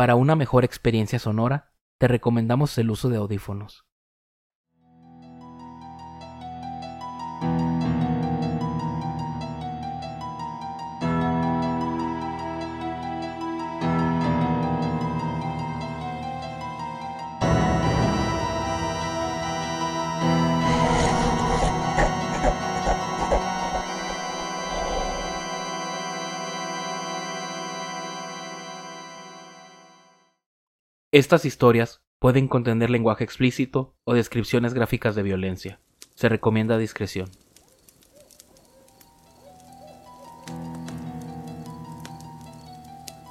Para una mejor experiencia sonora, te recomendamos el uso de audífonos. Estas historias pueden contener lenguaje explícito o descripciones gráficas de violencia. Se recomienda discreción.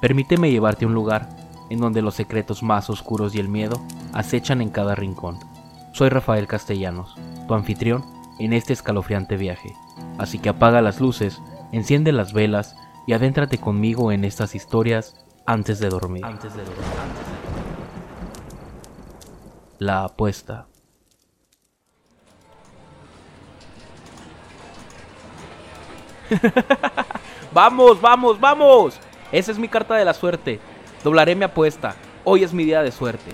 Permíteme llevarte a un lugar en donde los secretos más oscuros y el miedo acechan en cada rincón. Soy Rafael Castellanos, tu anfitrión en este escalofriante viaje. Así que apaga las luces, enciende las velas y adéntrate conmigo en estas historias antes de dormir. Antes de dormir. La apuesta. vamos, vamos, vamos. Esa es mi carta de la suerte. Doblaré mi apuesta. Hoy es mi día de suerte.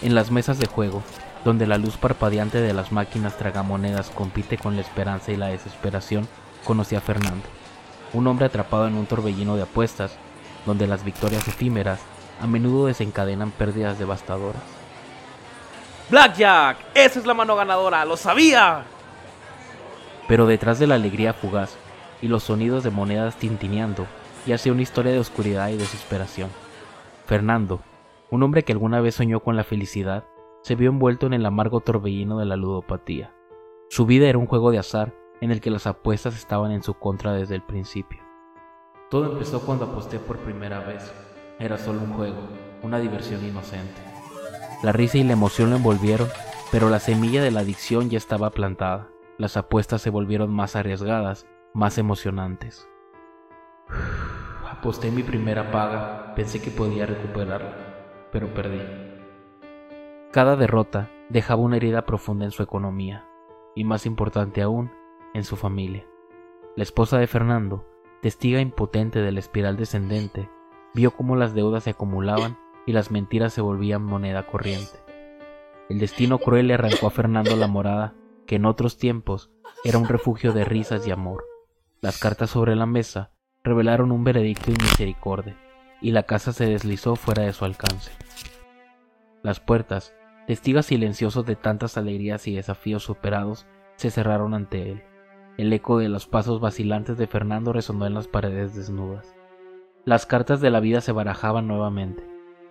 En las mesas de juego, donde la luz parpadeante de las máquinas tragamonedas compite con la esperanza y la desesperación, conocí a Fernando, un hombre atrapado en un torbellino de apuestas, donde las victorias efímeras a menudo desencadenan pérdidas devastadoras. Blackjack, esa es la mano ganadora, lo sabía. Pero detrás de la alegría fugaz y los sonidos de monedas tintineando, yace una historia de oscuridad y desesperación. Fernando, un hombre que alguna vez soñó con la felicidad, se vio envuelto en el amargo torbellino de la ludopatía. Su vida era un juego de azar en el que las apuestas estaban en su contra desde el principio. Todo empezó cuando aposté por primera vez, era solo un juego, una diversión inocente. La risa y la emoción lo envolvieron, pero la semilla de la adicción ya estaba plantada. Las apuestas se volvieron más arriesgadas, más emocionantes. Aposté mi primera paga, pensé que podía recuperarla, pero perdí. Cada derrota dejaba una herida profunda en su economía, y más importante aún, en su familia. La esposa de Fernando, testiga impotente de la espiral descendente, vio cómo las deudas se acumulaban y las mentiras se volvían moneda corriente. El destino cruel le arrancó a Fernando la morada, que en otros tiempos era un refugio de risas y amor. Las cartas sobre la mesa revelaron un veredicto y misericordia, y la casa se deslizó fuera de su alcance. Las puertas, testigos silenciosos de tantas alegrías y desafíos superados, se cerraron ante él. El eco de los pasos vacilantes de Fernando resonó en las paredes desnudas. Las cartas de la vida se barajaban nuevamente,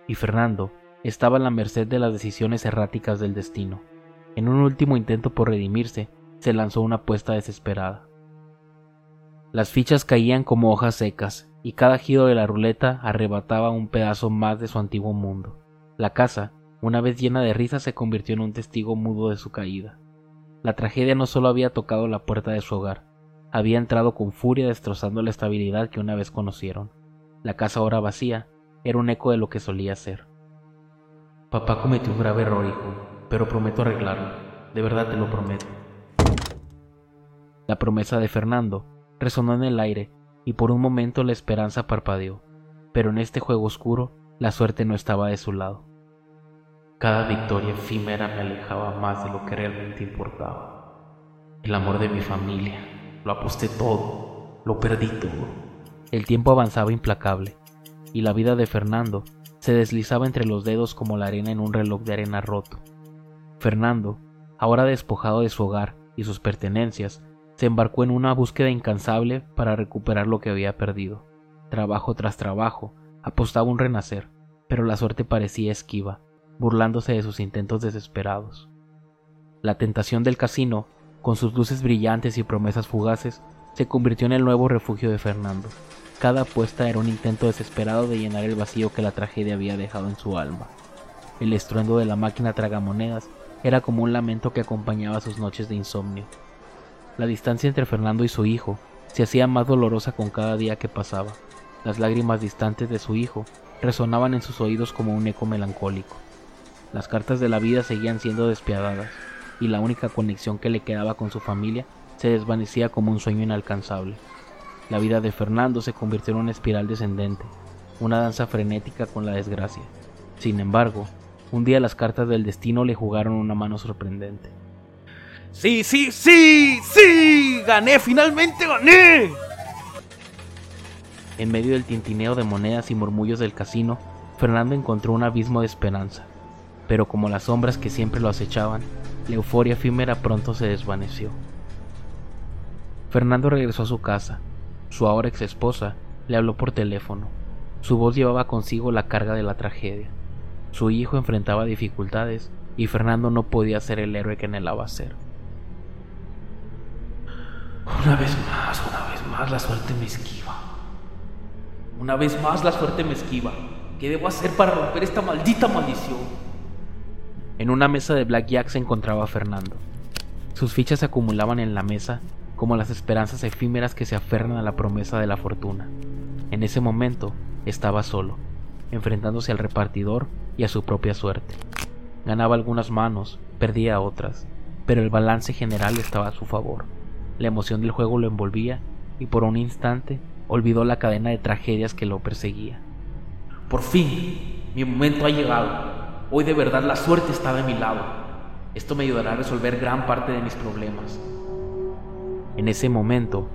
y Fernando estaba a la merced de las decisiones erráticas del destino. En un último intento por redimirse, se lanzó una apuesta desesperada. Las fichas caían como hojas secas, y cada giro de la ruleta arrebataba un pedazo más de su antiguo mundo. La casa, una vez llena de risas, se convirtió en un testigo mudo de su caída. La tragedia no solo había tocado la puerta de su hogar, había entrado con furia destrozando la estabilidad que una vez conocieron. La casa ahora vacía era un eco de lo que solía ser. Papá cometió un grave error, hijo, pero prometo arreglarlo. De verdad te lo prometo. La promesa de Fernando resonó en el aire y por un momento la esperanza parpadeó, pero en este juego oscuro la suerte no estaba de su lado. Cada victoria efímera me alejaba más de lo que realmente importaba. El amor de mi familia, lo aposté todo, lo perdí todo. El tiempo avanzaba implacable, y la vida de Fernando se deslizaba entre los dedos como la arena en un reloj de arena roto. Fernando, ahora despojado de su hogar y sus pertenencias, se embarcó en una búsqueda incansable para recuperar lo que había perdido. Trabajo tras trabajo, apostaba un renacer, pero la suerte parecía esquiva, burlándose de sus intentos desesperados. La tentación del casino, con sus luces brillantes y promesas fugaces, se convirtió en el nuevo refugio de Fernando. Cada apuesta era un intento desesperado de llenar el vacío que la tragedia había dejado en su alma. El estruendo de la máquina tragamonedas era como un lamento que acompañaba sus noches de insomnio. La distancia entre Fernando y su hijo se hacía más dolorosa con cada día que pasaba. Las lágrimas distantes de su hijo resonaban en sus oídos como un eco melancólico. Las cartas de la vida seguían siendo despiadadas, y la única conexión que le quedaba con su familia se desvanecía como un sueño inalcanzable. La vida de Fernando se convirtió en una espiral descendente. una danza frenética con la desgracia. Sin embargo, un día las cartas del destino le jugaron una mano sorprendente. Sí, sí, sí, sí, gané, finalmente gané. En medio del tintineo de monedas y murmullos del casino, Fernando encontró un abismo de esperanza, pero como las sombras que siempre lo acechaban, la euforia efímera pronto se desvaneció. Fernando regresó a su casa. Su ahora ex esposa le habló por teléfono. Su voz llevaba consigo la carga de la tragedia. Su hijo enfrentaba dificultades y Fernando no podía ser el héroe que anhelaba ser. Una vez más, una vez más la suerte me esquiva. Una vez más la suerte me esquiva. ¿Qué debo hacer para romper esta maldita maldición? En una mesa de blackjack se encontraba Fernando. Sus fichas se acumulaban en la mesa como las esperanzas efímeras que se aferran a la promesa de la fortuna. En ese momento estaba solo, enfrentándose al repartidor y a su propia suerte. Ganaba algunas manos, perdía otras, pero el balance general estaba a su favor. La emoción del juego lo envolvía y por un instante olvidó la cadena de tragedias que lo perseguía. Por fin, mi momento ha llegado. Hoy de verdad la suerte está de mi lado. Esto me ayudará a resolver gran parte de mis problemas. En ese momento,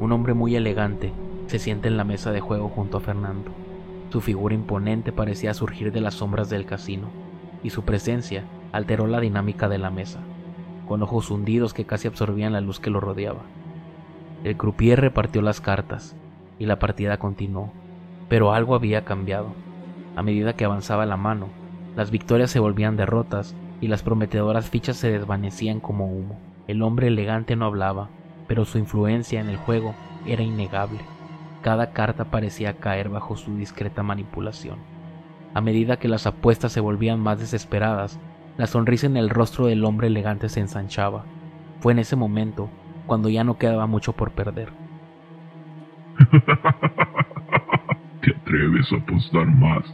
un hombre muy elegante se sienta en la mesa de juego junto a Fernando. Su figura imponente parecía surgir de las sombras del casino, y su presencia alteró la dinámica de la mesa, con ojos hundidos que casi absorbían la luz que lo rodeaba. El croupier repartió las cartas, y la partida continuó, pero algo había cambiado. A medida que avanzaba la mano, las victorias se volvían derrotas y las prometedoras fichas se desvanecían como humo. El hombre elegante no hablaba, pero su influencia en el juego era innegable. Cada carta parecía caer bajo su discreta manipulación. A medida que las apuestas se volvían más desesperadas, la sonrisa en el rostro del hombre elegante se ensanchaba. Fue en ese momento cuando ya no quedaba mucho por perder. ¿Te atreves a apostar más?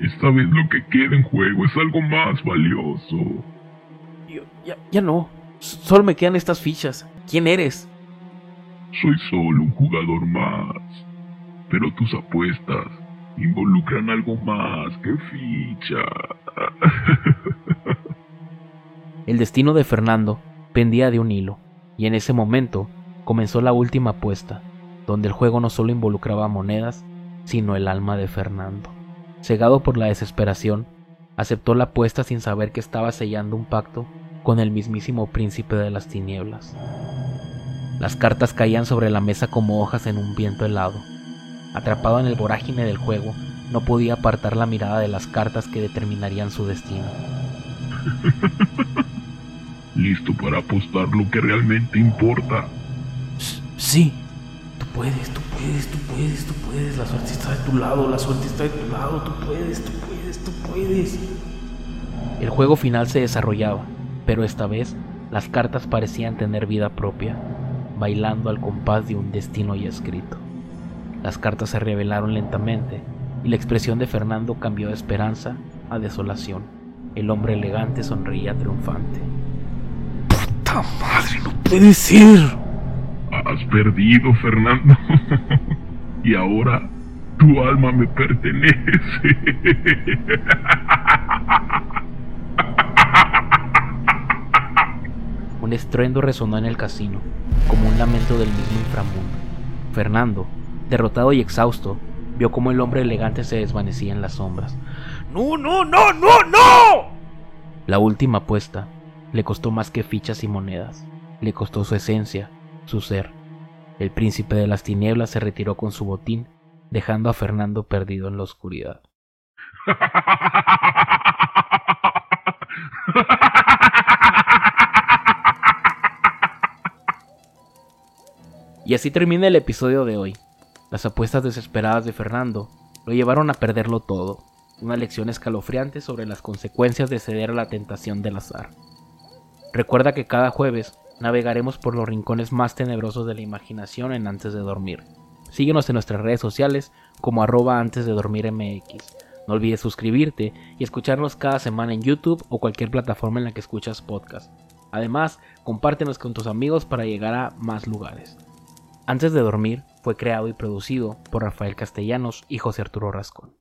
Esta vez lo que queda en juego es algo más valioso. ya, ya no. Solo me quedan estas fichas. ¿Quién eres? Soy solo un jugador más. Pero tus apuestas involucran algo más que ficha. El destino de Fernando pendía de un hilo, y en ese momento comenzó la última apuesta, donde el juego no solo involucraba monedas, sino el alma de Fernando. Cegado por la desesperación, aceptó la apuesta sin saber que estaba sellando un pacto con el mismísimo príncipe de las tinieblas. Las cartas caían sobre la mesa como hojas en un viento helado. Atrapado en el vorágine del juego, no podía apartar la mirada de las cartas que determinarían su destino. ¿Listo para apostar lo que realmente importa? Sí, tú puedes, tú puedes, tú puedes, tú puedes. La suerte está de tu lado, la suerte está de tu lado, tú puedes, tú puedes, tú puedes. El juego final se desarrollaba pero esta vez las cartas parecían tener vida propia, bailando al compás de un destino ya escrito. Las cartas se revelaron lentamente y la expresión de Fernando cambió de esperanza a desolación. El hombre elegante sonreía triunfante. ¡Puta madre, no puede ser! Has perdido, Fernando. y ahora tu alma me pertenece. Un estruendo resonó en el casino, como un lamento del mismo inframundo. Fernando, derrotado y exhausto, vio cómo el hombre elegante se desvanecía en las sombras. ¡No, no, no, no, no! La última apuesta le costó más que fichas y monedas, le costó su esencia, su ser. El príncipe de las tinieblas se retiró con su botín, dejando a Fernando perdido en la oscuridad. Y así termina el episodio de hoy. Las apuestas desesperadas de Fernando lo llevaron a perderlo todo, una lección escalofriante sobre las consecuencias de ceder a la tentación del azar. Recuerda que cada jueves navegaremos por los rincones más tenebrosos de la imaginación en Antes de Dormir. Síguenos en nuestras redes sociales como arroba antes de dormir MX. No olvides suscribirte y escucharnos cada semana en YouTube o cualquier plataforma en la que escuchas podcast. Además, compártenos con tus amigos para llegar a más lugares. Antes de dormir fue creado y producido por Rafael Castellanos y José Arturo Rascón.